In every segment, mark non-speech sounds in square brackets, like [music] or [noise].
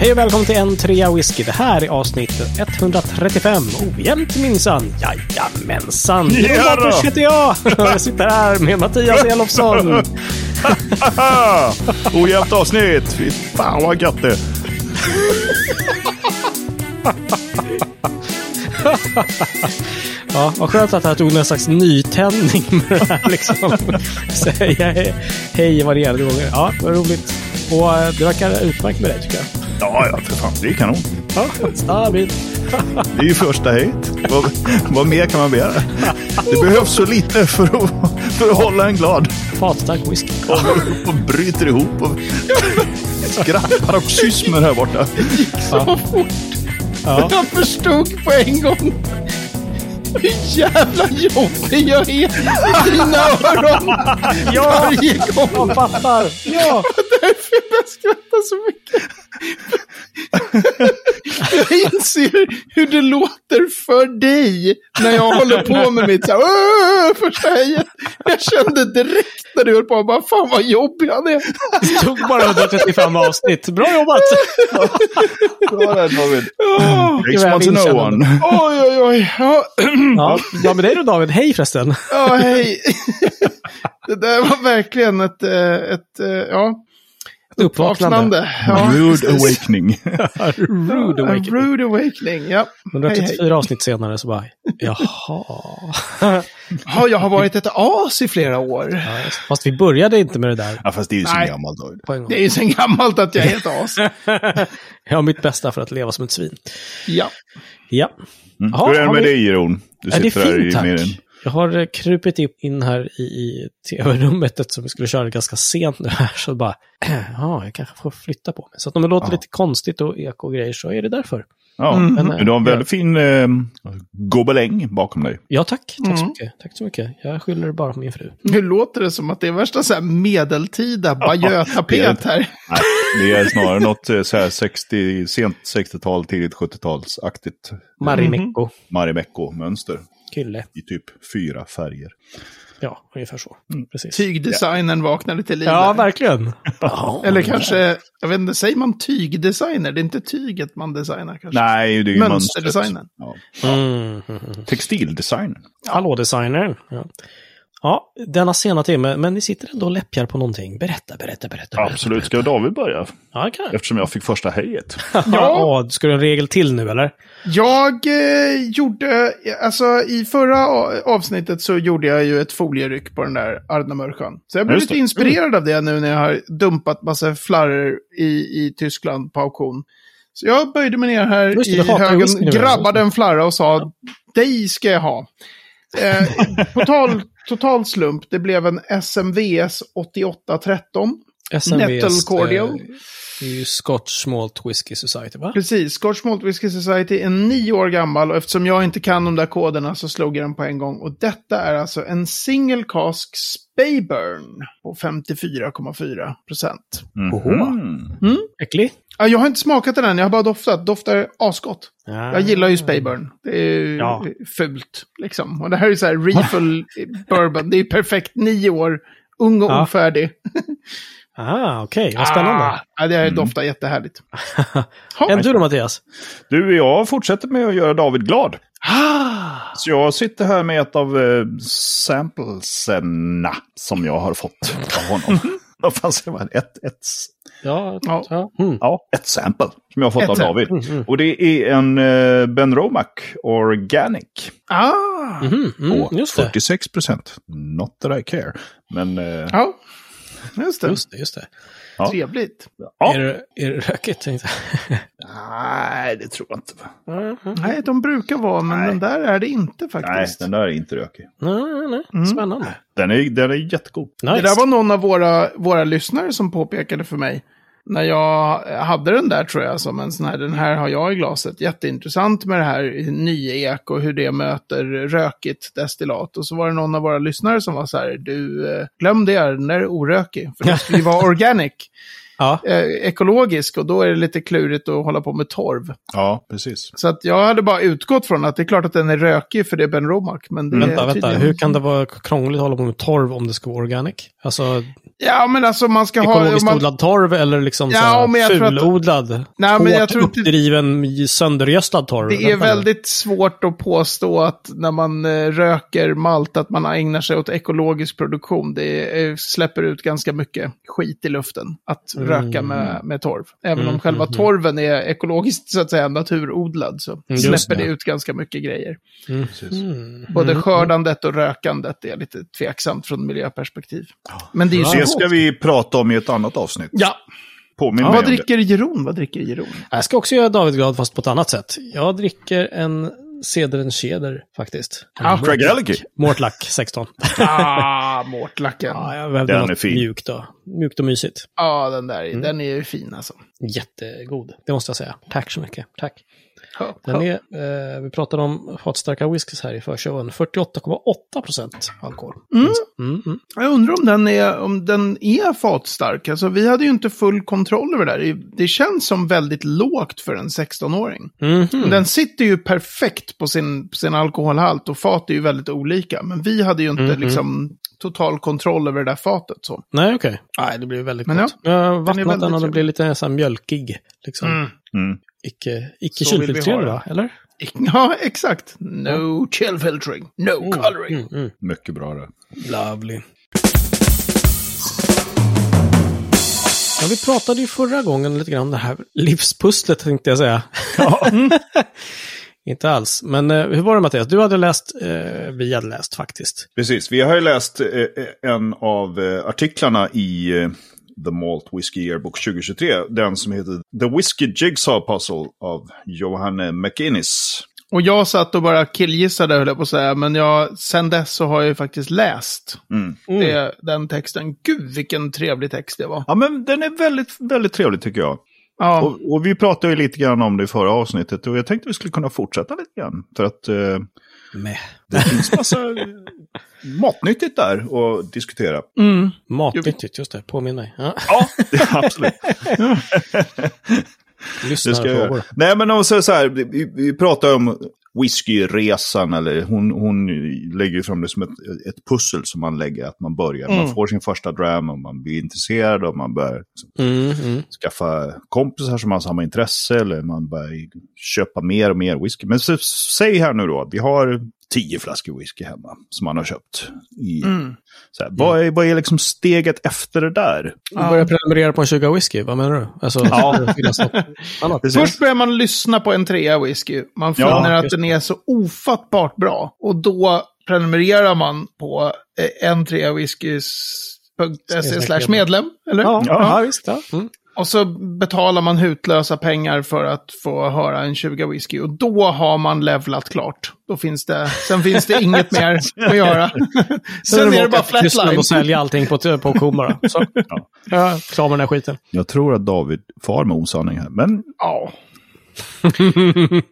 Hej och välkommen till en trea whisky. Det här är avsnitt 135. Ojämnt minsann. Jajamensan. Busch heter jag. Jag sitter här med Mattias Elofsson. [laughs] Ojämnt avsnitt. Fy fan vad gött det. [laughs] Ja, vad skönt att det här tog någon slags nytändning med det här liksom. [laughs] Säga hej, varierande gånger. Ja, vad roligt. Och eh, det verkar utmärkt med dig tycker jag. Ja, ja, för fan. Det är kanon. Ja, stabilt. Det är ju första hejt. Vad, vad mer kan man begära? Det behövs så lite för att, för att hålla en glad. Fatstark whisky. Kommer upp och bryter ihop. Och skrattparoxysmer här borta. så fort. Ja. Jag förstod på en gång hur jävla jobbig jag är i dina öron varje gång. Jag fattar. Ja. Därför jag skrattar så mycket. Jag inser hur det låter för dig när jag håller på med mitt så här, hejet. Jag kände direkt när du höll på, bara fan vad jobbig han är. Det tog bara 135 avsnitt. Bra jobbat! Bra där David. Takes one to know one. Oj, oj, oj. Ja, Ja, med dig då David. Hej förresten. ja hej. Det där var verkligen ett, eh, ett, eh, ja, Uppvaknande. vaknande. Ja, Rude awakening. [laughs] Rude A awakening. rude awakening, ja. Hej, 134 avsnitt senare så bara, jaha. [laughs] Ja, jag har varit ett as i flera år. Ja, Fast vi började inte med det där Ja, fast det är ju så Nej. gammalt. Det är ju sen gammalt att jag är ett as. [laughs] Jag har mitt bästa för att leva som ett svin. Ja. Ja. Mm. Hur är det med vi- dig Jeroen? Du det är sitter här fint i tack. Jag har eh, krupit in här i, i tv-rummet som vi skulle köra ganska sent nu här. Så bara, [clears throat] ja, jag kanske får flytta på mig. Så att om det låter Ja. lite konstigt och eko och grejer så är det därför. Ja, Mm. Men, men du har en väldigt fin eh, gobeläng bakom dig. Ja, tack. Tack så Mm. mycket. Tack så mycket. Jag skyller bara på min fru. Nu låter det som att det är värsta så här medeltida bajötapet här. Nej, det är snarare något eh, så här 60, sent 60-tal, tidigt 70-talsaktigt Marimekko. Marimekko-mönster Kylle. i typ fyra färger. Ja, ungefär så. Precis. Tygdesignen vaknade till liv. Ja, verkligen. [laughs] Ja, Eller kanske, jag vet inte, säger man tygdesigner? Det är inte tyget man designar kanske. Nej, det är ju Mönsterdesignen. mönstret. Ja. Mm, mm, mm. Textildesign. Hallå designern. Ja. Ja, denna sena timme, men ni sitter ändå och läppjar på någonting. Berätta, berätta, berätta. berätta. Absolut. Ska David börja? Ja, kan. Eftersom jag fick första hejet. [laughs] Ja. Ska du en regel till nu, eller? Jag eh, gjorde, alltså i förra avsnittet så gjorde jag ju ett folieryck på den där Ardnamurkan. Så jag blev lite det. inspirerad av det nu när jag har dumpat massa flarror i, i Tyskland på auktion. Så jag böjde mig ner här det, i högen, nu, grabbade en flarra och sa dig ska jag ha. Eh, total, total slump, det blev en SMVS 8813. SMVs, Nettle Cordial. eh, Det är ju Scotch Malt Whisky Society, va? Precis, Scotch Malt Whisky Society är nio år gammal och eftersom jag inte kan de där koderna så slog jag den på en gång. Och detta är alltså en single cask Spayburn på 54,4 procent. Mhm. Äcklig? Ja, jag har inte smakat den än, jag har bara doftat. Doftar asgott. Ja. Jag gillar ju Spayburn. Det är ju Ja. fult, liksom. Och det här är så här refill [laughs] bourbon. Det är ju perfekt, nio år, ung och Ja. ofärdig. [laughs] Ah, okej. Vad spännande. Ah, ja, det här doftar jättehärligt. [laughs] En du då, Mattias? Du, jag fortsätter med att göra David glad. Ah, Så jag sitter här med ett av eh, samplesarna som jag har fått av honom. [laughs] Vad fan säger man? Ett, ett, Ja. Ja. ja. Mm. ja, ett sample som jag har fått Ett av sample. David. Mm, Och det är en eh, Ben Romac Organic ah. Mhm, mm, på just det. 46 procent. Not that I care. Men eh, Ja, just det. Just det, just det. Ja. Trevligt. ja. Är, det, är det rökigt? [laughs] Nej, det tror jag inte. jag. Mhm. Nej, de brukar vara, men Nej. den där är det inte Nej, faktiskt. den där är inte rökig. Nej, nej, nej. Spännande. Den är, den är jättegod. Nice. Det där var någon av våra, våra lyssnare som påpekade för mig. När jag hade den där tror jag som en sån här, den här har jag i glaset. Jätteintressant med det här nyek och hur det möter rökigt destillat. Och så var det någon av våra lyssnare som var så här, du, eh, glöm det, den där är orökig. För det skulle ju vara [laughs] organic. Ja. eh, ekologisk och då är det lite klurigt att hålla på med torv. Ja, precis. Så att jag hade bara utgått från att det är klart att den är rökig för det är Ben Romack. Men det är Vänta, vänta. Hur kan det vara krångligt att hålla på med torv om det ska vara organic? Alltså Ja, men alltså man ska ha... ekologiskt man, odlad torv eller liksom Ja, men jag tror att- fulodlad? Nej, men jag tror inte- uppdriven, söndergöstad torv? Det är väldigt svårt att påstå att när man eh, röker malt att man ägnar sig åt ekologisk produktion. Det eh, släpper ut ganska mycket skit i luften att röka med, med torv. Även om Mm, själva mm, torven är ekologiskt så att säga naturodlad så just släpper det. det ut ganska mycket grejer. Mm. Både Mm. skördandet och rökandet är lite tveksamt från miljöperspektiv. Men det är ju så Det ska vi prata om i ett annat avsnitt. Ja, Påminn vad mig om det. dricker Jeroen? Vad dricker Jeroen? Jag ska också göra David glad fast på ett annat sätt. Jag dricker en Cedern Cheder faktiskt. Ja, Craig Ellicky. Mortlack 16. [laughs] Ah, mårtlacken. Ja, jag behövde Den är något fin. mjukt då. Mjukt och mysigt. Ja, den där, Mm. den är ju fin alltså. Jättegod, det måste jag säga. Tack så mycket. Tack. Ja, Den ja. är, eh, vi pratade om fatstarka whiskys här i förshowen. 48,8 procent alkohol. Mm. Mm, mm. Jag undrar om den är, om den är fatstark. Alltså, vi hade ju inte full kontroll över det där. Det- känns som väldigt lågt för en 16-åring. Mhm. Den sitter ju perfekt på sin, på sin alkoholhalt och fat är ju väldigt olika. Men vi hade ju inte Mhm. liksom total kontroll över det där fatet. Så. Nej, okej. Nej, det blir väldigt Men gott. Jag har vattnat väldigt den och den blir lite så här mjölkig. Liksom. Mm. Mm. Icke, icke Så vill vi kylfiltrerad, ha det. va? Eller? [laughs] Ja, exakt. No chill filtering, no coloring. Mm, mm. Mycket bra det. Lovely. Ja, vi pratade ju förra gången lite grann om det här livspusslet, tänkte jag säga. [laughs] Inte alls. Men eh, hur var det Mattias? Du hade läst, eh, vi hade läst faktiskt. Precis, vi har ju läst eh, en av eh, artiklarna i eh, The Malt Whiskey Yearbook 2023. Den som heter The Whiskey Jigsaw Puzzle av Johanne McInnes. Och jag satt och bara killgissade, höll jag på att säga. Men jag, sen dess så har jag ju faktiskt läst Mm. det, den texten. Gud, vilken trevlig text det var. Ja, men den är väldigt, väldigt trevlig tycker jag. Ja, Och, och vi pratade ju lite grann om det i förra avsnittet och jag tänkte vi skulle kunna fortsätta lite grann. För att eh, Med. det finns massa matnyttigt där att diskutera. mm. Matnyttigt, just det. Påminn mig. Ja. Ja, absolut. Lyssna Det ska jag frågor. göra. Nej, men om så så här, vi, vi pratar om whiskyresan, eller hon, hon lägger fram det som ett, ett pussel som man lägger, att man börjar, man Mm. får sin första dram och man blir intresserad och man börjar liksom Mm, mm. skaffa kompisar som har samma intresse eller man börjar köpa mer och mer whisky. Men så, säg här nu då, vi har tio flaskor whisky hemma som man har köpt. I, Mm. så här, vad, är, vad är liksom steget efter det där? Du börjar prenumerera på en 20 whisky, vad menar du? Alltså, Ja. [laughs] Först börjar man lyssa på en trea whisky. Man Ja, finner att just den är så ofattbart bra. Och då prenumererar man på eh, en trea whiskys.se slash medlem. Eller? Ja, Ja. ja. visst. Ja. Mm. Och så betalar man hutlösa pengar för att få höra en 20 whisky. Och då har man levlat klart. Då finns det, sen finns det inget mer att göra. [laughs] sen är det bara flatline. och sälja allting på, på auktion bara. Så. [laughs] Ja. Ja, klar med den här skiten. Jag tror att David far med osanning här, men Ja. [laughs]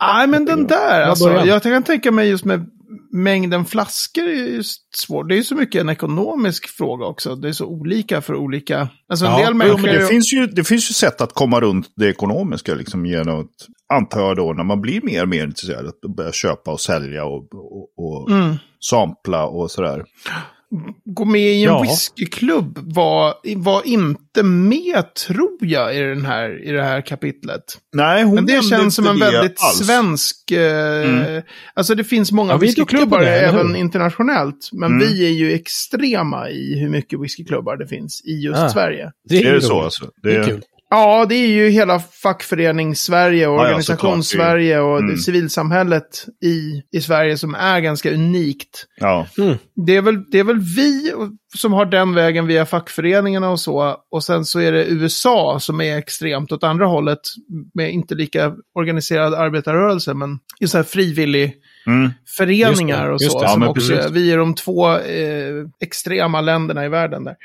Nej, men den där alltså. Jag kan tänka mig just med mängden flaskor är just svårt. Det är ju så mycket en ekonomisk fråga också. Det är så olika för olika... Alltså en Ja, del människor... det, finns ju, det finns ju sätt att komma runt det ekonomiska liksom, genom att, antar jag då, när man blir mer och mer intresserad, att börja köpa och sälja och, och, och Mm. sampla och sådär. Gå med i en Ja. whiskyklubb var, var inte med, tror jag, i, den här, i det här kapitlet. Nej, hon Men det nämnde känns som en det väldigt alls. svensk... Eh, Mm. Alltså det finns många Ja, är whiskyklubbar det, även internationellt. Men Mm. vi är ju extrema i hur mycket whiskyklubbar det finns i just Ah. Sverige. Det är, Är det så alltså? Det är kul. Ja, det är ju hela fackförenings-Sverige och Ja, ja, organisations-Sverige och Mm. civilsamhället i, i Sverige som är ganska unikt. Ja, Det är, väl, det är väl vi som har den vägen via fackföreningarna och så. Och sen så är det USA som är extremt åt andra hållet. Med inte lika organiserad arbetarrörelse, men i så här frivillig mm. föreningar och just så. det. Ja, som också, precis. vi är de två eh, extrema länderna i världen där.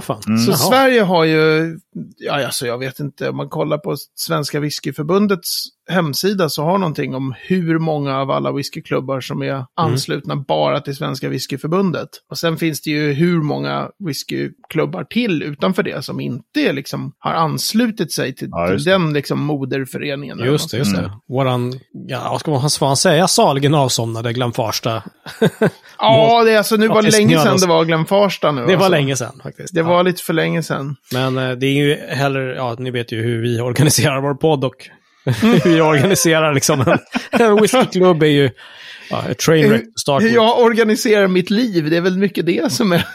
Fan. Mm. Så Jaha. Sverige har ju, ja alltså jag vet inte, om man kollar på Svenska Whiskyförbundets hemsida så har någonting om hur många av alla whiskyklubbar som är anslutna bara till Svenska Whiskyförbundet. Och sen finns det ju hur många whiskyklubbar till utanför det som inte liksom har anslutit sig till, Ja, till den liksom moderföreningen. Just det, just det. Våran, ja, vad ska man, vad ska man säga, saligen avsomnade Glenn Farsta. [laughs] Ja, det är alltså, nu var det länge sedan det var Glenn Farsta nu. Det var alltså. länge sedan faktiskt. Det Ja. var lite för länge sedan. Men eh, det är ju heller, ja, ni vet ju hur vi organiserar vår podd och hur vi organiserar liksom en, [laughs] en whiskyklubb är ju ja, ett trainwreck start Hur jag organiserar mitt liv, det är väl mycket det som är...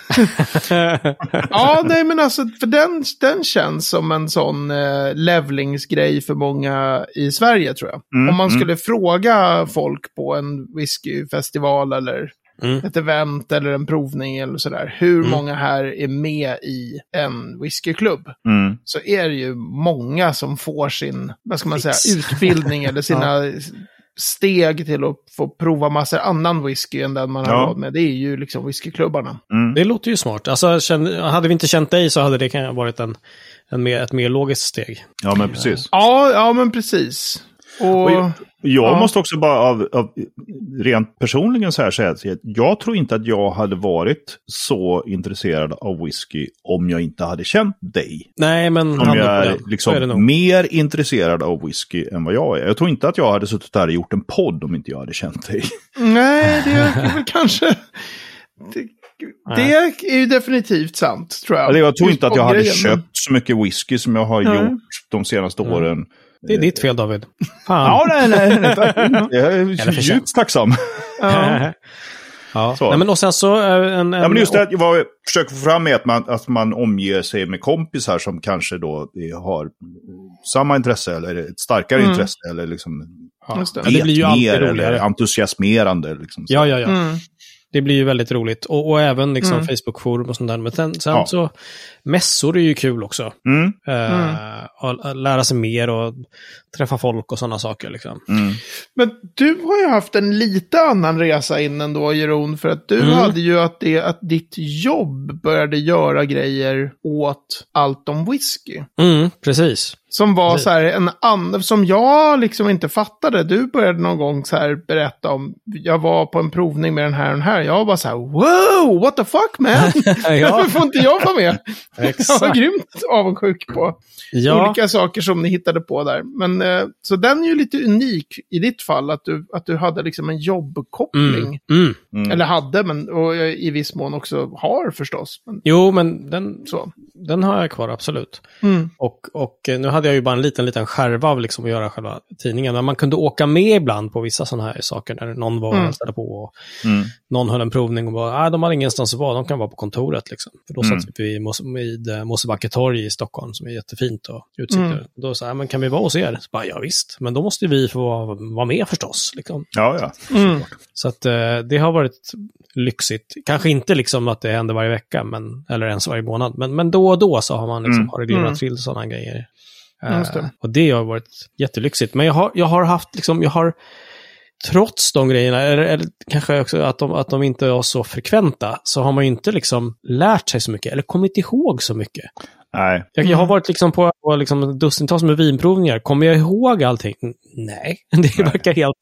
[laughs] ja, nej men alltså, för den, den känns som en sån eh, levlingsgrej för många i Sverige tror jag. Mm, Om man mm. skulle fråga folk på en whiskyfestival eller Mm. ett event eller en provning eller sådär. Hur Mm. många här är med i en whiskyklubb? Mm. Så är det ju många som får sin, vad ska man Fix. säga, utbildning eller sina [laughs] steg till att få prova massor annan whisky än den man har Ja. råd med. Det är ju liksom whiskyklubbarna. Mm. Det låter ju smart. Alltså, hade vi inte känt dig så hade det kanske varit en, en mer, ett mer logiskt steg. Ja, men precis. Ja, ja men precis. Och, Och jag jag Ja. måste också bara av, av rent personligen så här säga att jag tror inte att jag hade varit så intresserad av whisky om jag inte hade känt dig. Nej, men Om jag är är liksom nog. mer intresserad av whisky än vad jag är. Jag tror inte att jag hade suttit där och gjort en podd om inte jag hade känt dig. nej, det är väl kanske... Det, det är ju definitivt sant, tror jag. Eller jag tror Just inte att jag hade grejen. köpt så mycket whisky som jag har Nej. gjort de senaste Mm. åren. Det är ditt fel, David. Fan. Ja, nej, nej, nej. [laughs] Jag är Eller förtjänst. djupt tacksam. Ja. ja. Så. Nej, men och sen så... eh, En, en, Ja, men just det, vad jag försöker få fram är att man, att man omger sig med kompisar som kanske då eh, har samma intresse eller ett starkare Mm. intresse eller liksom Ja, Just det. det blir ju vet alltid mer eller roligare. entusiasmerande. Liksom. Så. Ja, ja, ja. Mm. Det blir ju väldigt roligt. Och, och även liksom Mm. Facebook-forum och sånt där. Men sen, sen Ja. så, mässor är ju kul också. Mm, Eh, Mm. lära sig mer och träffa folk och sådana saker. Liksom. mm. Men du har ju haft en lite annan resa innan då, Jeroen. För att du Mm. hade ju att, det, att ditt jobb började göra grejer åt allt om whisky. Mm, precis. Som var så här en annan, som jag liksom inte fattade. Du började någon gång så här berätta om, jag var på en provning med den här och den här. Jag var så här, wow, what the fuck man? [laughs] Ja. [laughs] Varför får inte jag vara med? Jag [laughs] var Exakt. grymt avundsjuk på Ja, olika saker som ni hittade på där. Men eh, så den är ju lite unik i ditt fall, att du, att du hade liksom en jobbkoppling. mm, mm. Mm. Eller hade, men och i viss mån också har förstås. Men, Jo, men den, så. den har jag kvar, absolut. Mm. Och, och eh, nu hade jag ju bara en liten, liten skärva av liksom att göra själva tidningen. Men man kunde åka med ibland på vissa sådana här saker när någon var och Mm. hälsade på. Och Mm. någon höll en provning och bara, ah, de har ingenstans att vara, de kan vara på kontoret. Liksom. För då Mm. satt vi vid, eh, Mosebacke torg i Stockholm som är jättefint och utsikter. Mm. Då sa jag, men kan vi vara hos er? Bara, ja visst, men då måste vi få vara, vara med förstås. Liksom. Ja, ja. Mm. Så att eh, det har varit lyxigt. Kanske inte liksom att det händer varje vecka, men, eller ens varje månad. Men, men då och då så har man liksom, Mm. har det Mm. till sådana grejer. Just det. Eh, och det har varit jättelyxigt. Men jag har, jag har haft, liksom, jag har, trots de grejerna, eller, eller kanske också att de, att de inte var så frekventa, så har man ju inte liksom lärt sig så mycket, eller kommit ihåg så mycket. Nej. Jag, jag har varit liksom på, på liksom dussintals med vinprovningar. Kommer jag ihåg allting? Nej, [laughs] det Nej. verkar helt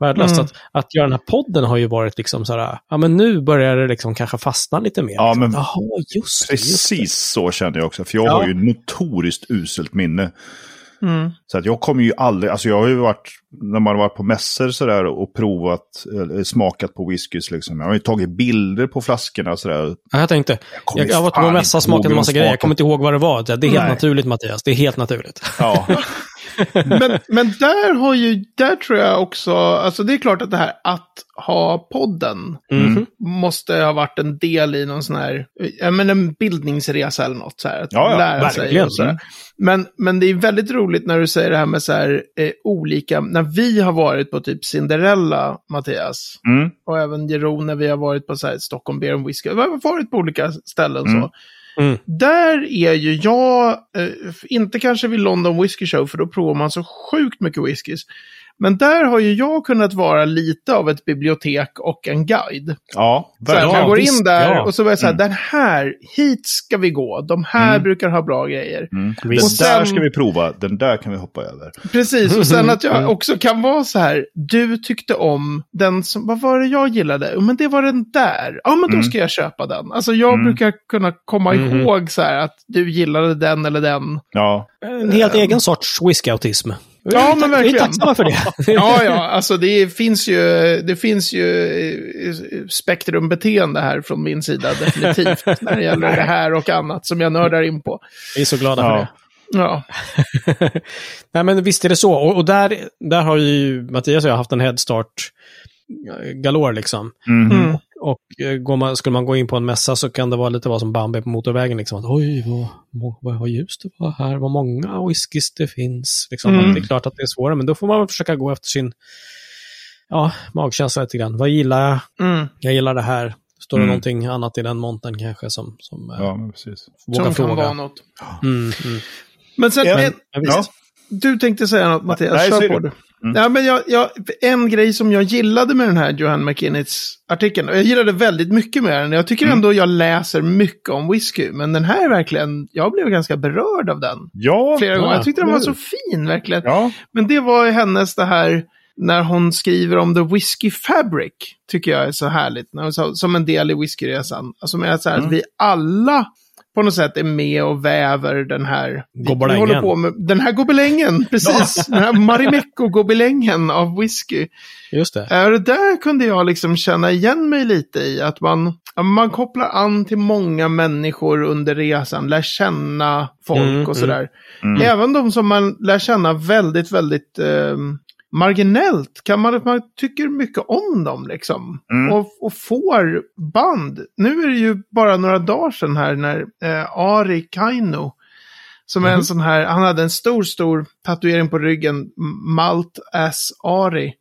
värdelöst. Mm. Att, att göra den här podden har ju varit liksom sådär, ja men nu börjar det liksom kanske fastna lite mer. Ja, liksom. men- Jaha, just det. Just Precis så känner jag också. För jag Ja. har ju notoriskt uselt minne. Mm. Så att jag kommer ju aldrig, alltså jag har ju varit, när man har varit på mässor sådär och provat, smakat på whiskys liksom. Jag har ju tagit bilder på flaskorna sådär. Ja, jag tänkte, jag, jag har varit på mässa och smakat en massa grejer. Jag kommer inte ihåg vad det var. Det är helt Nej. naturligt Mattias, det är helt naturligt. Ja. [laughs] men, men där har ju, där tror jag också, alltså det är klart att det här att ha podden Mhm. måste ha varit en del i någon sån här, men en bildningsresa eller något så här. Att Ja, ja, lära sig verkligen. så här. Men, men det är väldigt roligt när du säger det här med så här eh, olika, när vi har varit på typ Cinderella, Mattias, Mm. och även Jeroen när vi har varit på så här Stockholm Beer and Whiskey, vi har varit på olika ställen Mm. så. Mm. Där är ju jag, eh, inte kanske vid London Whisky Show, för då provar man så sjukt mycket whiskys. Men där har ju jag kunnat vara lite av ett bibliotek och en guide. Ja, Så här, verkligen. man går in visst, där ja. och så var jag så här, Mm. den här, hit ska vi gå. De här Mm. brukar ha bra grejer. Mm. Den Visst. där sen- ska vi prova, den där kan vi hoppa över. Precis, och sen att jag Mm. också kan vara så här, du tyckte om den som, vad var det jag gillade? Men det var den där. Ja, men då Mm. ska jag köpa den. Alltså jag Mm. brukar kunna komma Mhm. ihåg så här att du gillade den eller den. Ja, En helt egen sorts whiskyautism. Ja, men Vi är verkligen. tacksamma för det. [laughs] Ja, ja, alltså det finns ju, det finns ju eh, spektrumbeteende här från min sida definitivt. [laughs] när det gäller det här och annat som jag nördar in på. Vi är så glada för Ja. det. Ja, [laughs] Nej, men visst är det så. Och, och där, där har ju Mattias och jag haft en headstart eh, galore liksom. Mhm. mm. Och eh, går man, skulle man gå in på en mässa så kan det vara lite vad som Bambi på motorvägen. Liksom. Att, Oj, vad, vad, vad ljust det var här, vad många whiskys det finns. Liksom. Mm. Det är klart att det är svårare, men då får man väl försöka gå efter sin ja, magkänsla lite grann. Vad gillar jag? Mm. Jag gillar det här. Står det Mm. någonting annat i den monten kanske som, som eh, ja precis. vågar Som kan fråga? vara något. Mm, mm. Men sen, Ja, men, Ja, visst. Ja. du tänkte säga något Mattias, Nej, kör på du. Mm. Ja, men jag, jag, en grej som jag gillade med den här Johan McKinnits artikeln, och jag gillade väldigt mycket med den, jag tycker Mm. ändå jag läser mycket om whisky, men den här är verkligen, jag blev ganska berörd av den. Ja, Flera gånger. Jag tyckte den var så fin, verkligen. Ja, Men det var hennes det här, när hon skriver om the whiskey fabric, tycker jag är så härligt. När hon Som en del i whiskyresan. Alltså med så här, Mm. att vi alla på något sätt är med och väver den här... Gobelängen. håller på med Den här gobelängen, [laughs] precis. Den här Marimekko-gobelängen av whisky. Just det. Äh, Det där kunde jag liksom känna igen mig lite i. Att man, man kopplar an till många människor under resan, lär känna folk Mm, och sådär. Mm. Även de som man lär känna väldigt, väldigt eh, marginellt. Kan man, man tycker mycket om dem liksom. Mm. Och, och får band. Nu är det ju bara några dagar sedan här när eh, Ari Kaino, som är en Mhm. sån här, han hade en stor, stor tatuering på ryggen, Malt as Ari.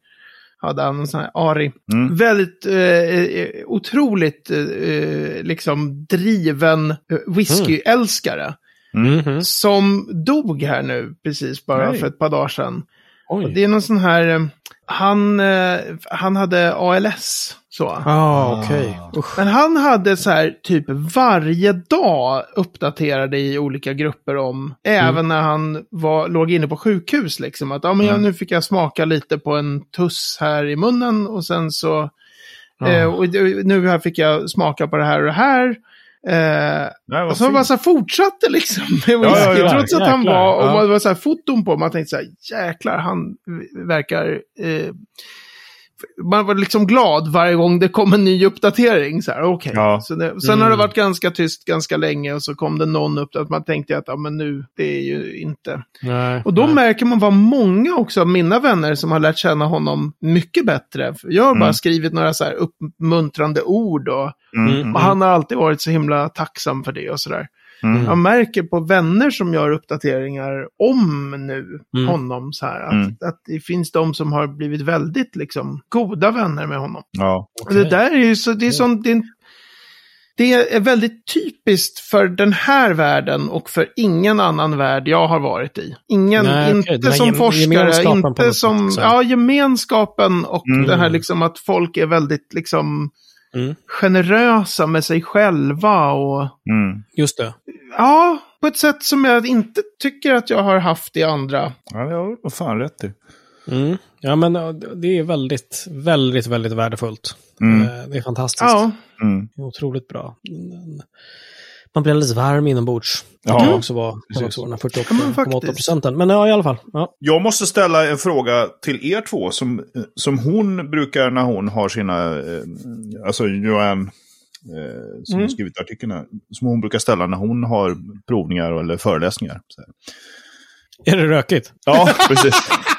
Hade han en sån här Ari. Mm. Väldigt eh, eh, otroligt eh, liksom driven eh, whiskyälskare. Mhm. Som dog här nu precis bara Nej. för ett par dagar sedan. Oj. Det är någon sån här, eh, han, eh, han hade ALS. Så. Ah, okej. Usch. Men han hade så här typ varje dag uppdaterade i olika grupper om, även när han var, låg inne på sjukhus liksom, att ja, men jag, Mm. nu fick jag smaka lite på en tuss här i munnen och sen så, Ah. eh, och nu här fick jag smaka på det här och det här. Eh, Nej, vad och så han fint. bara så fortsatte liksom med [laughs] Ja, ja, whisky, ja, trots att han jäklar, var, och ja. det var så här foton på, man tänkte så här, jäklar, han verkar, eh, man var liksom glad varje gång det kom en ny uppdatering. Så här, okej. Ja. Så det, sen har det Mm. varit ganska tyst ganska länge och så kom det någon upp att man tänkte att ja, men nu, det är ju inte. Nej, Och då nej. märker man vad många också av mina vänner som har lärt känna honom mycket bättre. Jag har bara Mm. skrivit några så här uppmuntrande ord och, Mm. Mm. och han har alltid varit så himla tacksam för det och sådär. Mm. Jag märker på vänner som gör uppdateringar om nu Mm. honom så här. Att, Mm. att det finns de som har blivit väldigt liksom goda vänner med honom. Ja. Och det där är ju så, det är sånt, det är, en- det är väldigt typiskt för den här världen och för ingen annan värld jag har varit i. Ingen, Nej, inte här som forskare, inte som, sätt, så. ja, gemenskapen och Mm. det här liksom att folk är väldigt liksom Mm. generösa med sig själva och Mm. Just det. ja, på ett sätt som jag inte tycker att jag har haft i andra. Ja, det har du fan rätt i. Mm. Ja, men det är väldigt, väldigt, väldigt värdefullt. Mm. Eh, Det är fantastiskt. Ja, Mm. Otroligt bra. Man blir alldeles varm inombords. Ja, det kan också vara, kan precis. också vara den här Ja, men 48,8 faktiskt. procenten. Men ja, i alla fall. Ja. Jag måste ställa en fråga till er två som, som hon brukar när hon har sina, eh, alltså Joanne, eh, som Mm. har skrivit artikeln här, som hon brukar ställa när hon har provningar eller föreläsningar. Så här. Är det rökigt? Ja, precis. [laughs]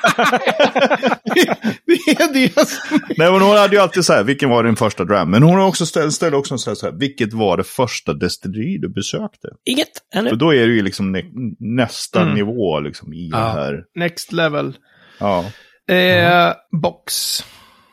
det är det som... Nej, men hon hade ju alltid så här, vilken var din första dram? Men hon har också ställt, ställde också så här, så här, vilket var det första destilleri du besökte? Inget ännu. För då är det ju liksom nä, nästa Mm. nivå liksom i Ja. det här. Next level. Ja, Eh, Box.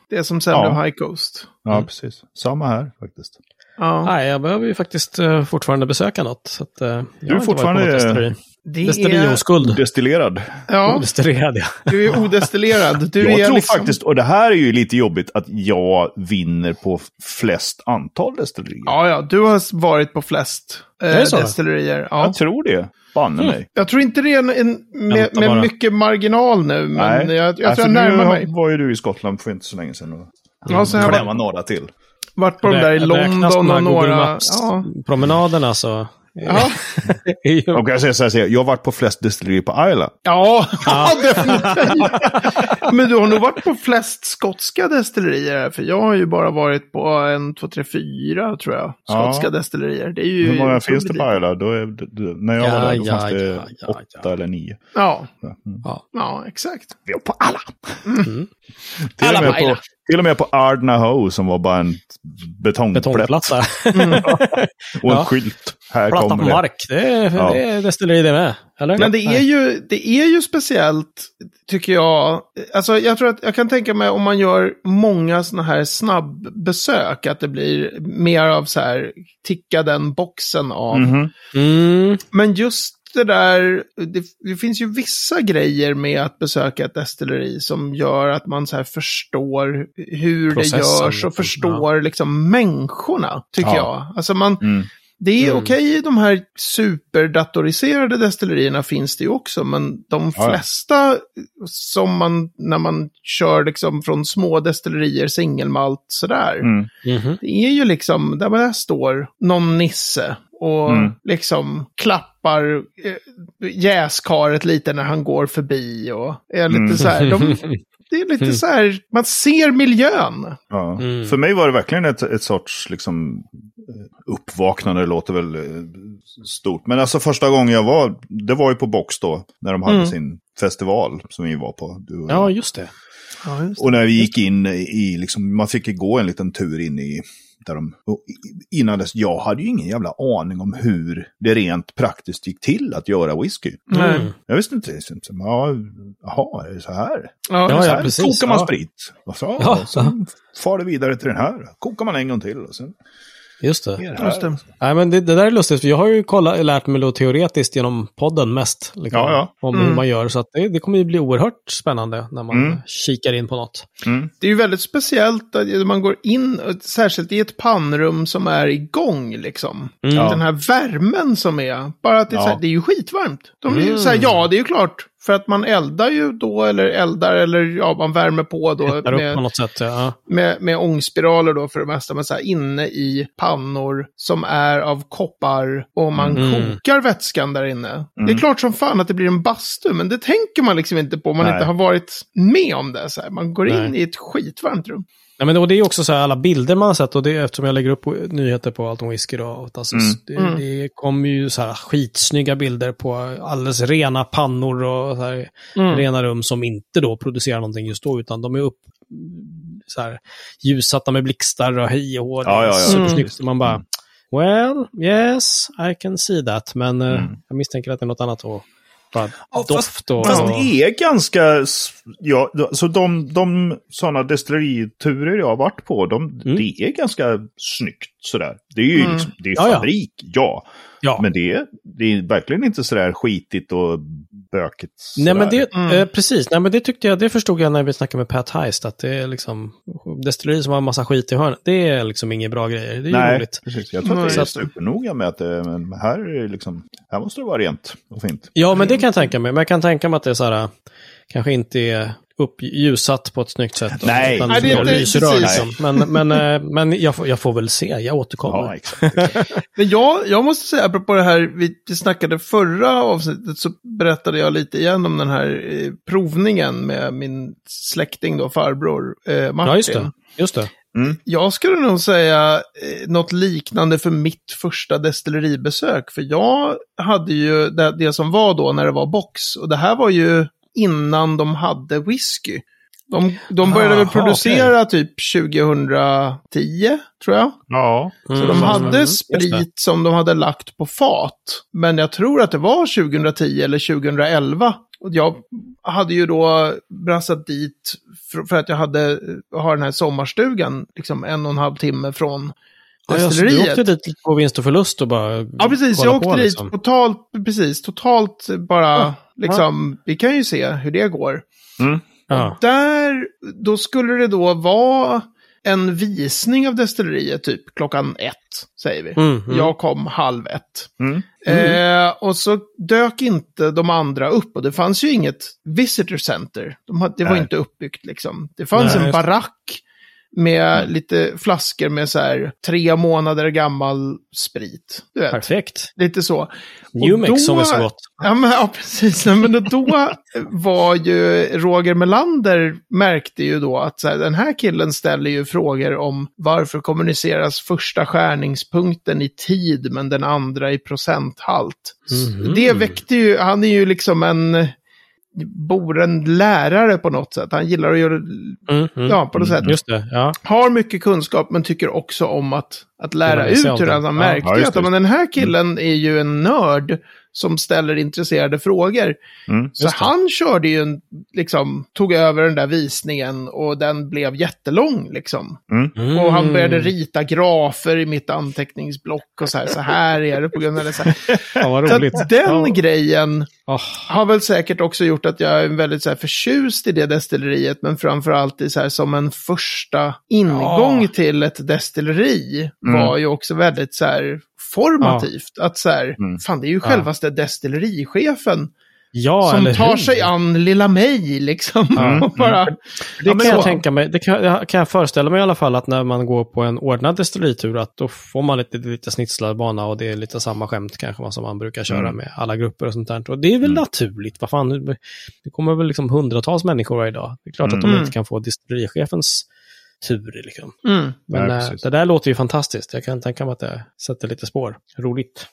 Det som sen Ja. blev High Coast. ja Mm. precis. Samma här faktiskt. Ja. Nej, jag behöver ju faktiskt eh, fortfarande besöka något. Så att, inte varit på fortfarande- Det är... Destilleringsskuld. Destillerad. Ja, Destillerad, ja. du är odestillerad. Du jag är tror liksom... faktiskt, och det här är ju lite jobbigt, att jag vinner på flest antal destillerier. Ja, ja, du har varit på flest eh, destillerier. Ja. Jag tror det. Banne mig. Jag tror inte det är en, en med, med mycket marginal nu, men Nej. jag, jag Nej, tror för jag närmar nu mig. var ju du i Skottland för inte så länge sedan. Och Ja, så klämma varit, några till. varit på de där i London här och några... Ja. promenaderna så... Ja, [laughs] jag säger så här, säger jag, har varit på flest destillerier på Isla. ja, ja definitivt. Men du har nog varit på flest skotska destillerier, för jag har ju bara varit på en, två, tre, fyra, tror jag, skotska Ja. destillerier. Det är ju... Hur många finns det på. Isla? Då är, när jag Ja, var där då ja, fanns det ja, ja, åtta ja. eller nio. Ja, Mm. Ja. exakt. Vi var på alla! Mm. Till, Alla och med på Isla. på, till och med på Ardnahoe som var bara en betongplätt Betongplatta. [laughs] och en Ja. skylt. Här Platta på kommer det. mark. Det är, Ja. det är destilleri det med. Eller? Men det är, ju, det är ju speciellt, tycker jag. Alltså jag tror att jag kan tänka mig om man gör många sådana här snabbbesök, att det blir mer av så här, ticka den boxen av. Mhm. Mm. Men just det där, det, det finns ju vissa grejer med att besöka ett destilleri som gör att man så här förstår hur Processen, det görs liksom. och förstår liksom människorna, tycker Ja. jag. Alltså man, Mm. Det är Mm. okej i de här superdatoriserade destillerierna finns det ju också, men de Ja, ja. flesta som man, när man kör liksom från små destillerier, singelmalt sådär, Mm. Mhm. det är ju liksom, där bara står någon nisse och Mm. liksom klappar eh, jäskaret lite när han går förbi och är lite Mm. så här, de, [laughs] det är lite så här, man ser miljön. Ja. Mm. För mig var det verkligen ett, ett sorts liksom, eh, uppvaknande, det låter väl eh, stort. Men alltså första gången jag var, det var ju på Box då, när de hade Mm. sin festival som vi var på. Du och. Ja, just det. Ja, just det. Och när vi gick in i, liksom, man fick gå en liten tur in i, där de, och innan dess, jag hade ju ingen jävla aning om hur det rent praktiskt gick till att göra whisky. Nej. Mm. Jag visste inte, liksom, ja, jaha, är det så här? Ja, Ja, så ja, här precis, kokar man ja. sprit. Och så, Ja, och sen far det vidare till den här. Kokar man en gång till och sen Just det. det Just det. Nej, men det, det där är lustigt, för jag har ju kollat, lärt mig då teoretiskt genom podden mest. Liksom, Ja, ja. Om Mm. hur man gör, så att det, det kommer ju bli oerhört spännande när man Mm. kikar in på något. Mm. Det är ju väldigt speciellt att man går in, särskilt i ett pannrum som är igång liksom. Mm. Ja. Den här värmen som är, bara att det är, Ja. så här, det är ju skitvarmt. De är ju Mm. så här, ja det är ju klart, för att man eldar ju då, eller eldar, eller ja, man värmer på då upp på med, något sätt. Ja. med, med ångspiraler då för det mesta, men så här inne i pannor som är av koppar och man Mm. kokar vätskan där inne. Det är Mm. klart som fan att det blir en bastu, men det tänker man liksom inte på om man Nej. inte har varit med om det. Så här. Man går in Nej. i ett skitvarmt rum. Nej, men det, och det är också så här alla bilder man har sett och det är eftersom jag lägger upp nyheter på Alton Whisky då. Och Mm. det, Mm. det kommer ju så här skitsnygga bilder på alldeles rena pannor och så här, Mm. rena rum som inte då producerar någonting just då, utan de är upp så här, ljussatta med blixtar och hej och hå. Det är Ja, ja, ja. Supersnyggt. Så Man bara, well, yes, I can see that. Men eh, Mm. jag misstänker att det är något annat. Och bara Ja, doft och... Fast det är ganska, ja, så de, de sådana destilleriturer jag har varit på, de, Mm. det är ganska snyggt sådär. Det är ju Mm. liksom, det är Ja, ja. fabrik, ja. ja. Men det är, det är verkligen inte sådär skitigt och bökigt. Nej, men det, Mm. eh, precis. Nej, men det tyckte jag, det förstod jag när vi snackade med Pat Heist, att det är liksom, destilleri som har en massa skit i hörn, det är liksom inga bra grejer. Det är ju Nej, roligt. precis. Jag tror att Nej, det är just supernoga med att det, men här är det liksom, här måste det vara rent och fint. Ja, men det kan jag tänka mig. Men jag kan tänka mig att det är så här, kanske inte är uppljusat på ett snyggt sätt. Nej. utan Nej, det är liksom inte- lysrör precis. liksom. Men, men, eh, men jag, får, jag får väl se, jag återkommer. Ja, exakt. Men jag, jag måste säga, apropå det här, vi, vi snackade förra avsnittet, så berättade jag lite igen om den här eh, provningen med min släkting då, farbror eh, Martin. ja, just det. Just det. Jag skulle nog säga eh, något liknande för mitt första destilleribesök. För jag hade ju det, det som var då när det var box. Och det här var ju innan de hade whisky. De, de började väl Aha, producera typ 2010, tror jag. Ja. Så Mm, de mm, hade mm, sprit som de hade lagt på fat. Men jag tror att det var 2010 eller 2011. Och jag hade ju då brassat dit för, för att jag hade, har den här sommarstugan liksom en och en halv timme från Ja, du åkte dit på vinst och förlust och bara Ja, precis. Jag åkte på, dit liksom. totalt, precis, totalt bara, Ja, liksom, vi kan ju se hur det går. Ja. Där, då skulle det då vara en visning av destilleriet typ klockan ett, säger vi. Mm, mm. Jag kom halv ett. Mm. Eh, och så dök inte de andra upp och det fanns ju inget visitor center. De hade, det var Nej. inte uppbyggt liksom. Det fanns Nej, en barack med lite flaskor med så här tre månader gammal sprit. Du vet, Perfekt. lite så. Newmex som är så gott. Ja, men, ja precis. Nej, Men då, [laughs] var ju Roger Melander märkte ju då att så här, den här killen ställer ju frågor om varför kommuniceras första skärningspunkten i tid men den andra i procenthalt. Mhm. Det väckte ju, han är ju liksom en, bor en lärare på något sätt. Han gillar att göra, Mm, mm. ja på något sätt. Just det, ja. Har mycket kunskap men tycker också om att, att lära ut hur han Ja, märkte ja, ju just att det, men den här killen är ju en nörd som ställer intresserade frågor. Mm. Så det. han körde ju en, liksom, tog över den där visningen och den blev jättelång liksom. Mm. Och han började rita grafer i mitt anteckningsblock och så här, så här är det på grund av det. Så, här. [laughs] Ja, vad så roligt. den ja. grejen Åh, har väl säkert också gjort att jag är väldigt så här, förtjust i det destilleriet, men framförallt i så här, som en första ingång Ja. till ett destilleri Mm. var ju också väldigt så här formativt. Att så här, Mm. fan det är ju Ja. självaste destillerichefen ja, som tar hur? sig an lilla mig liksom. [laughs] Ja. och bara, Det Ja, kan jag så. tänka mig. Det kan, jag- kan jag föreställa mig i alla fall att när man går på en ordnad destilleritur att då får man lite, lite snitslad bana och det är lite samma skämt kanske som man brukar köra Mm. med alla grupper och sånt där. Och det är väl Mm. naturligt. Vad fan, det kommer väl liksom hundratals människor varje dag. Det är klart att de Mm. inte kan få destillerichefens tur liksom. mm. Men Nej, eh, det där låter ju fantastiskt. Jag kan tänka mig att det sätter lite spår. Roligt.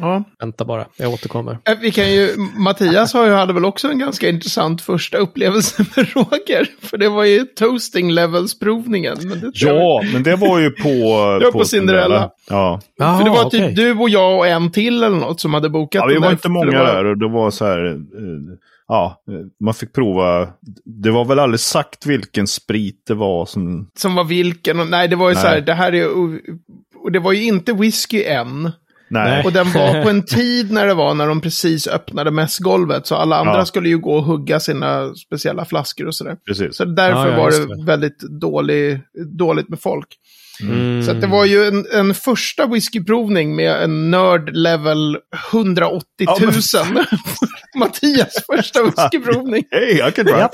ja. Vänta bara, jag återkommer. Eh, Vi kan ju, Mattias har ju, hade väl också en ganska intressant första upplevelse med [laughs] Roger. För det var ju toasting levels-provningen. Men Ja, men det var ju på... [laughs] Det var på Cinderella. Ja. För det var typ okej. du och jag och en till eller något som hade bokat ja, vi var inte många där och det var så här... eh, Ja, man fick prova. Det var väl aldrig sagt vilken sprit det var som... Som var vilken. Och, nej, det var ju Nej. så här, det här är. Och det var ju inte whisky än. Nej. Och den var på en tid när det var när de precis öppnade mässgolvet. Så alla andra Ja. skulle ju gå och hugga sina speciella flaskor och sådär. Precis. Så därför Ja, ja, var det, det. väldigt dålig, dåligt med folk. Mm. Så att det var ju en, en första whiskyprovning med en nörd level 180 000. Ja, men- [laughs] Mattias första whiskyprovning. [laughs] Hej, I can drive.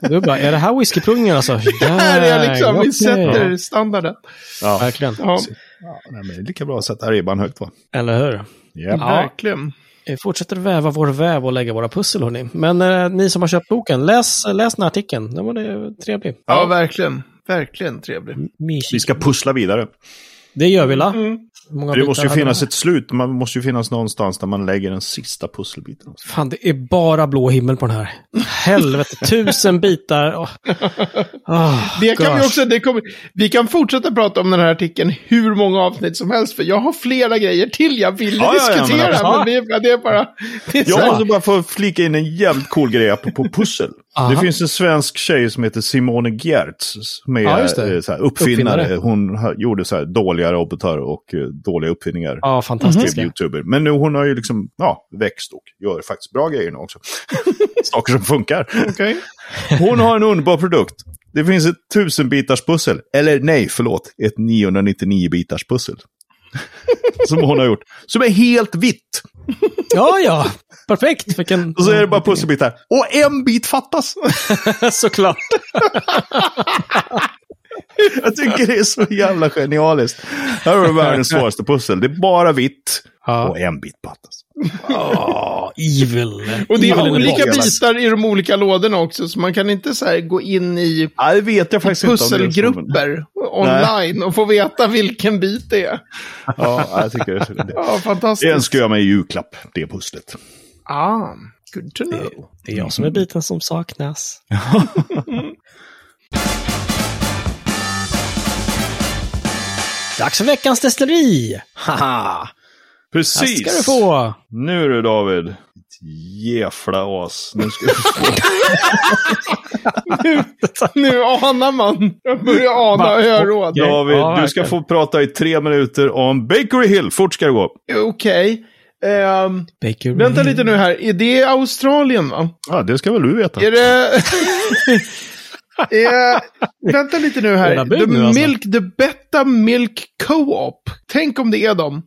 Du bara, är det här whiskyprovningen alltså? [laughs] Det här är liksom, vi sätter standarden. Ja. Verkligen. Ja, Ja, nej, men det är lika bra att sätta ribban högt va? Eller hur? Yep. Ja. verkligen. Vi fortsätter väva vår väv och lägga våra pussel, hörni. Men eh, ni som har köpt boken, läs, läs den här artikeln. Den var det trevlig. Ja, verkligen. Verkligen trevlig. Vi ska pussla vidare. Det gör vi, la? Mm. Det måste ju finnas ett slut. Man måste ju finnas någonstans där man lägger den sista pusselbiten. Fan, det är bara blå himmel på den här. Helvete, tusen bitar. Oh. Oh, Det kan vi också, det kommer, vi kan fortsätta prata om den här artikeln hur många avsnitt som helst, för jag har flera grejer till jag vill Ja, ja, ja, men diskutera. Men, det, är, det är bara... Det är så Jag måste bara få flika in en jävligt cool grej på pussel. Aha. Det finns en svensk tjej som heter Simone Giertz. Som är eh, så uppfinnare. Uppfinnare. Hon gjorde så dåliga robotar och eh, dåliga uppfinningar. Ja, fantastiskt. Blev YouTuber. Men nu hon har ju liksom ja, växt och gör faktiskt bra grejer nu också. [laughs] Saker som funkar. Okej. Hon har en underbar produkt. Det finns ett tusenbitars pussel. Eller nej, förlåt. Ett 999 bitars pussel. [laughs] som hon har gjort. Som är helt vitt. Ja, ja. Perfekt. Vilken... [laughs] Och så är det bara pusselbitar. Och en bit fattas. [laughs] Såklart. [laughs] Jag tycker det är så jävla genialiskt. Här har du världens svåraste pussel. Det är bara vitt. Ja. Och en bit fattas. Oh, evil. Och det evil är the olika box. bitar i de olika lådorna också, så man kan inte så här gå in i Ja, det vet jag faktiskt inte. om det är så, men- pusselgrupper online och få veta vilken bit det är. Ja, jag tycker det. Det. Ja, Det fantastiskt. önskar jag mig i julklapp, det pusslet. Ah, good to know. Det är jag som är biten som saknas. [laughs] Dags för veckans destilleri! Haha! Här Precis. ska du få! Nu du David. Ditt Jävla as. Nu ska vi få... nu, nu anar man. Jag börjar ana öråd. David, Ja, du ska få prata i tre minuter om Bakery Hill. Fort ska det gå. Okej. Ehm, Baker vänta lite nu här. Är det Australien va? Ja, det ska väl du veta. Är det... [laughs] Eh, vänta lite nu här. The nu, alltså. Milk, The Betta Milk Co-op. Tänk om det är dem.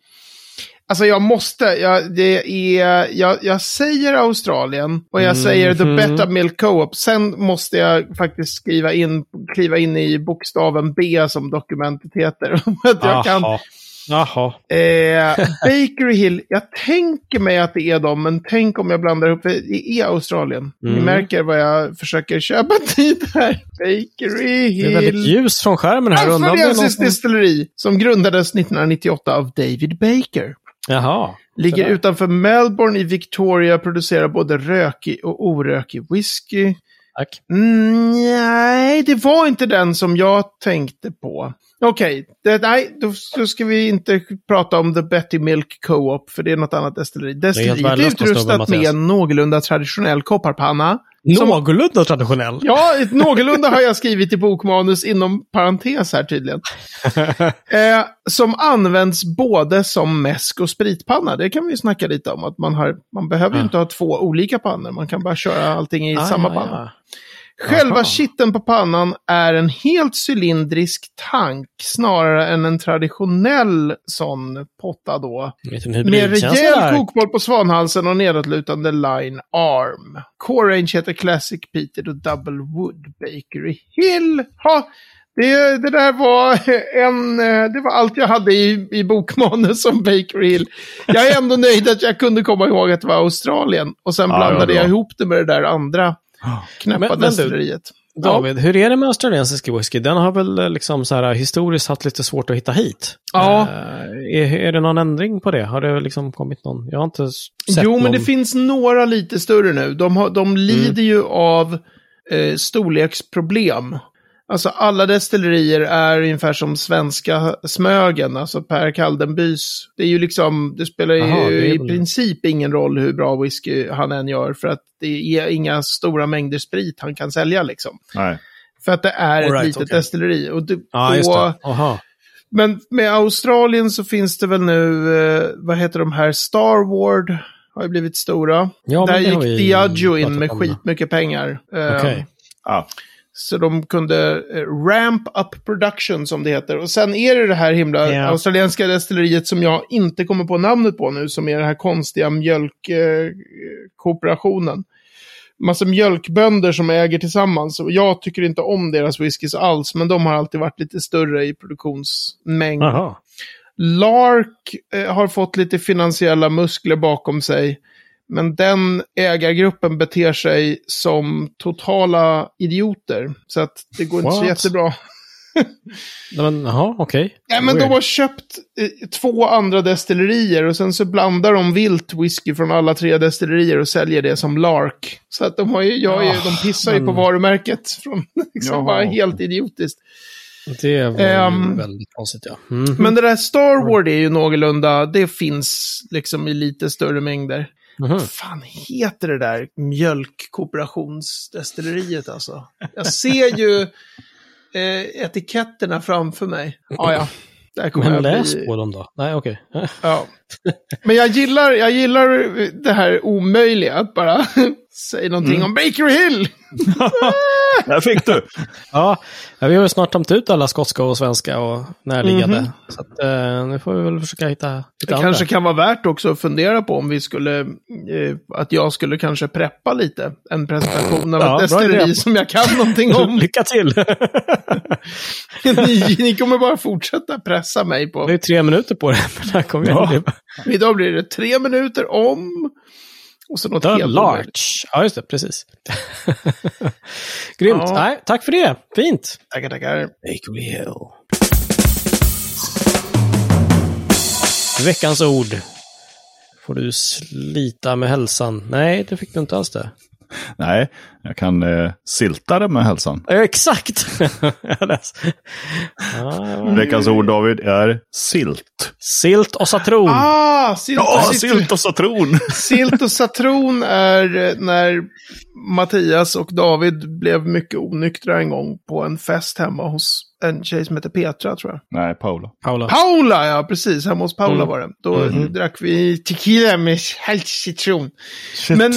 Alltså jag måste, jag, det är, jag, jag säger Australien och jag säger The Mhm. Betta Milk Co-op. Sen måste jag faktiskt skriva in, kliva in i bokstaven B som dokumentet heter. [laughs] att jag kan, Jaha. Eh, [laughs] Bakery Hill, jag tänker mig att det är dem, men tänk om jag blandar ihop det. Det är Australien. Ni Mm. märker vad jag försöker köpa [laughs] tid här. Bakery Det är väldigt Hill. ljus från skärmen här. Som... distilleri, som grundades 1998 av David Baker. Jaha. Ligger Sådär. utanför Melbourne i Victoria, producerar både rökig och orökig whisky. Tack. Mm, nej, det var inte den som jag tänkte på. Okej, det- nej, då, då ska vi inte prata om The Betty Milk Co-op, för det är något annat destilleri. Destilleriet är utrustat med en någålunda traditionell kopparpanna. Någorlunda traditionell. Ja, ett någorlunda har jag skrivit i bokmanus inom parentes här tydligen. [laughs] Eh, som används både som mäsk och spritpanna. Det kan vi snacka lite om. Att man, har, man behöver ju Ah. inte ha två olika pannor. Man kan bara köra allting i Ah, samma ja, panna. ja. Själva Aha. kitteln på pannan är en helt cylindrisk tank snarare än en traditionell sån potta då. Med rejäl kokboll på svanhalsen och nedåtlutande line arm. Core Range heter Classic Peter och Double Wood Bakery Hill. Ha, det, det där var [laughs] en, eh, det var allt jag hade i, i bokmanus om Bakery Hill. Jag är ändå nöjd att jag kunde komma ihåg att det var Australien. Och sen Ja, blandade jag ihop det med det där andra [gasps] knäppa destilleriet. Ja. David, hur är det med australiensisk whisky? Den har väl eh, liksom så här historiskt haft lite svårt att hitta hit. Ja. Eh, är, är det någon ändring på det? Har det liksom kommit någon? Jag har inte sett Jo, någon. men det finns några lite större nu. De, har, de lider ju av eh, storleksproblem. Alltså alla destillerier är ungefär som svenska Smögen, alltså Per Kaldenbys. Det är ju liksom, det spelar ju Jaha, det är i princip ingen roll hur bra whisky han än gör, för att det är inga stora mängder sprit han kan sälja liksom. Nej. För att det är All ett right, litet okej. destilleri. Och Ja, just då- det. Aha. men med Australien så finns det väl nu, eh, vad heter de här, Star Ward har ju blivit stora. Ja, Där gick Diageo in med skitmycket pengar. Eh, Okej. Ja. Så de kunde eh, ramp up production som det heter. Och sen är det det här himla Ja. australienska destilleriet som jag inte kommer på namnet på nu, som är den här konstiga mjölkkooperationen. Eh. Massa mjölkbönder som äger tillsammans. Och jag tycker inte om deras whiskys alls, men de har alltid varit lite större i produktionsmängd. Aha. Lark eh, har fått lite finansiella muskler bakom sig. Men den ägargruppen beter sig som totala idioter. Så att det går inte så What? jättebra. Nej, Men, jaha, okej. Ja, men de har köpt eh, två andra destillerier och sen så blandar de vilt whisky från alla tre destillerier och säljer det som Lark. Så att de, har ju, jag, Ah, de pissar ju på men- varumärket. Från, [laughs] liksom bara helt idiotiskt. Det var Ehm, ju väldigt konstigt, ja. Mhm. Men det där Star Wars är ju någorlunda, det finns liksom i lite större mängder. Vad fan heter det där mjölkkooperationsdestilleriet alltså? Jag ser ju eh, etiketterna framför mig. Ja, ja. Men läs bli... på dem då. Nej, okej. Ja. Men jag gillar, jag gillar det här omöjliga, att bara säga någonting Mm. om Baker Hill. [laughs] Där fick du! Ja, ja, vi har ju snart tömt ut alla skotska och svenska och närliggande. Mhm. Så att, eh, nu får vi väl försöka hitta lite Det andra. kanske kan vara värt också att fundera på om vi skulle, eh, att jag skulle kanske preppa lite. En presentation av Ja, ett destilleri som jag kan någonting om. [laughs] Lycka till! [laughs] ni, ni kommer bara fortsätta pressa mig Det på. är ju tre minuter på det. Men det här kommer Ja. bli... Idag blir det tre minuter om. Och så något The helt. Larch. Ja, just det. Precis. [laughs] Grymt. Ja. Nej, tack för det. Fint. Tackar, tackar. Bakery Hill. Veckans ord. Får du slita med hälsan? Nej, det fick du inte alls det. [laughs] Nej, jag kan eh, silta det med hälsan. Ja, exakt! [laughs] Ja, Veckans ord David är silt. Silt och satron. Ah, silt, Ja, silt, silt och satron! [laughs] silt och satron är eh, när Mattias och David blev mycket onyktra en gång på en fest hemma hos en tjej som heter Petra, tror jag. Nej, Paula. Paula. Paula, ja precis. Hemma hos Paula Mm. var det. Då Mhm. drack vi tequila med helt citron. Men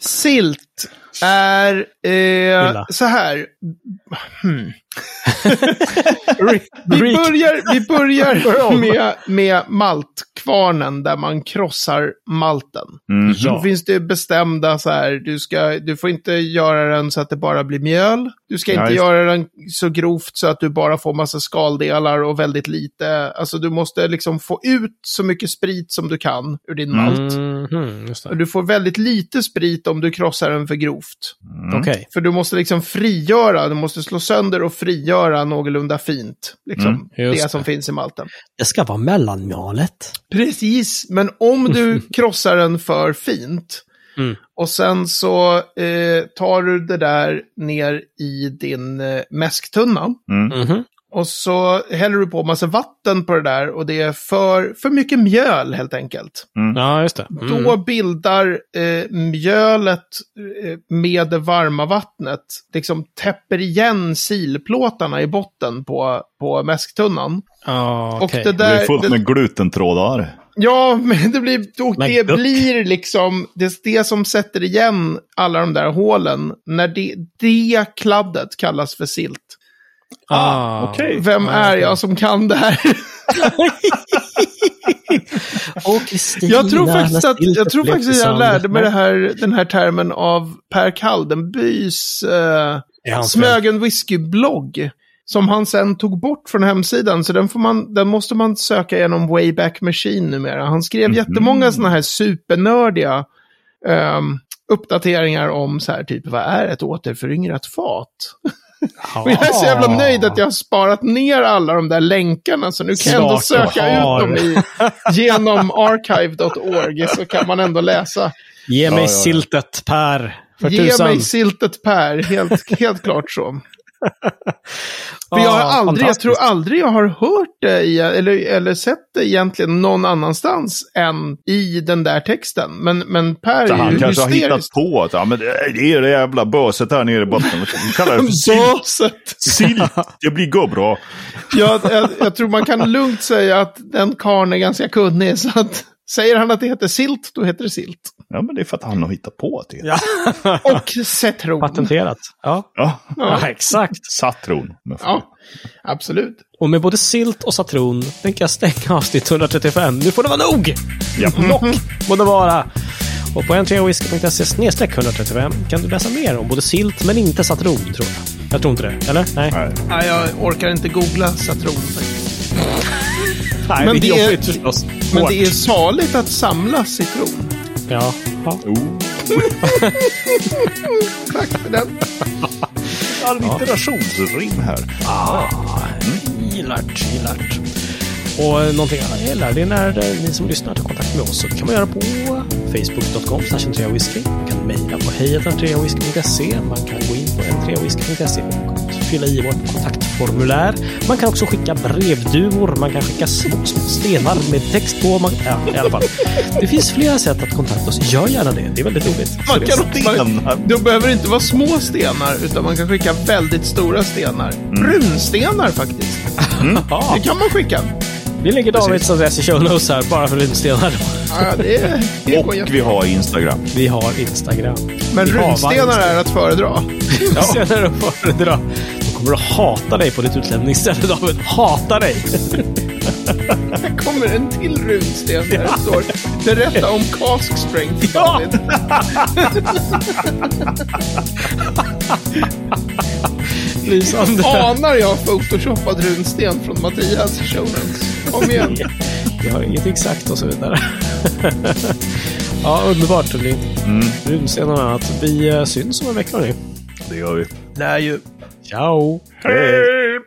silt är eh, så här. Hmm. [laughs] vi börjar, vi börjar [laughs] med, med maltkvarnen där man krossar malten. Mm. Ja. Då finns det bestämda så här, du, ska, du får inte göra den så att det bara blir mjöl. Du ska Ja, inte just göra den så grovt så att du bara får massa skaldelar och väldigt lite. Alltså du måste liksom få ut så mycket sprit som du kan ur din malt. Det. du får väldigt lite sprit om du krossar den för grovt. Okej. För du måste liksom frigöra, du måste slå sönder och frigöra någorlunda fint. Liksom, Mm, just det som det. finns i malten. Det ska vara mellanmjalet. Precis, men om du [laughs] krossar den för fint Mm. och sen så eh, tar du det där ner i din eh, mäsktunna Mm. Mhm. Och så häller du på massa vatten på det där och det är för, för mycket mjöl helt enkelt. Ja, just det. Mm. Då bildar eh, mjölet eh, med det varma vattnet, liksom täpper igen silplåtarna i botten på, på mäsktunnan. Ja, Och okej. det Det är där, fullt det, med glutentrådar. Ja, [laughs] men det blir, och det blir liksom det, det som sätter igen alla de där hålen. När det, det kladdet kallas för silt. Ah, okej. Vem Ja, är jag som kan det här? [laughs] Och Kristina, jag tror faktiskt att jag, tror faktiskt att jag lärde mig här, den här termen av Per Kaldenbys eh. Smögen Whisky-blogg. Som han sen tog bort från hemsidan, så den, får man, den måste man söka genom Wayback Machine numera. Han skrev Mhm. jättemånga sådana här supernördiga ehm, uppdateringar om så här typ, vad är ett återföryngrat fat? [laughs] Och jag är så jävla nöjd att jag har sparat ner alla de där länkarna, så nu kan jag ändå söka ut dem i, [laughs] genom archive.org, så kan man ändå läsa. Ge mig Ja, ja, ja. siltet, Per. För Ge tusan. mig siltet Per, helt, helt klart så. [laughs] För Ja, jag har aldrig, jag tror aldrig jag har hört det, eller, eller sett det egentligen någon annanstans än i den där texten. Men, men Per Så är han ju kanske har hittat hysterisk. på att ja, men det är det jävla böset här nere i botten. Vi kallar det för silt. Silt, det blir gå bra. Jag, jag, jag tror man kan lugnt säga att den karln är ganska kunnig. Så att, säger han att det heter silt, då heter det silt. Ja, men det är för att han har hittat på det. Ja, [laughs] Och citron. patenterat. Ja. Ja, ja, exakt. satron. Ja, absolut. Och med både silt och satron tänker jag stänga avsnitt 135. Nu får det vara nog! Ja. Nog må det vara! Och på n3whisky.se 135 kan du läsa mer om både silt men inte satron, tror jag. Jag tror inte det. Eller? Nej. Nej. Nej, jag orkar inte googla faktiskt. [laughs] Nej, Men det är det är- jobbigt förstås. Men det är saligt att samla citron. Ja. ja. Oh. [laughs] Tack för den. [laughs] Alliterationsrim här. Gillart, gillart. Och eh, någonting jag gillar, det är när eh, ni som lyssnar tar kontakt med oss. Så det kan man göra på facebook.com whisky. Man kan mejla på hejatentreawhisky.se. Man kan gå in på entreawhisky.se och fylla i vårt kontaktformulär. Man kan också skicka brevduvor. Man kan skicka små, små stenar med text på. Man, ja, i alla fall. Det finns flera sätt att kontakta oss. Gör gärna det. Det är väldigt roligt. Man kan, man, det behöver inte vara små stenar, utan man kan skicka väldigt stora stenar. Runstenar faktiskt. Ja, [laughs] Det kan man skicka. vi lägger Davids adress i show notes här, bara för runstenar. Ja, det, det går [laughs] Och vi har Instagram. Vi har Instagram. Men vi [laughs] runstenar är att föredra. Senare att föredra. Kommer att hata dig på ditt utlämningsställe, David. Hata dig! Här kommer en till runsten där det står Berätta om cask strength, Ja. David. Lysande. Anar jag photoshoppad runsten från Mattias i show notes. Kom igen. Vi har ingenting sagt och så vidare. ja, underbart det. Mm, Runsten och annat. Vi eh, syns om en vecka, hörni. det gör vi. Lär ju. Ciao. Hey. hey.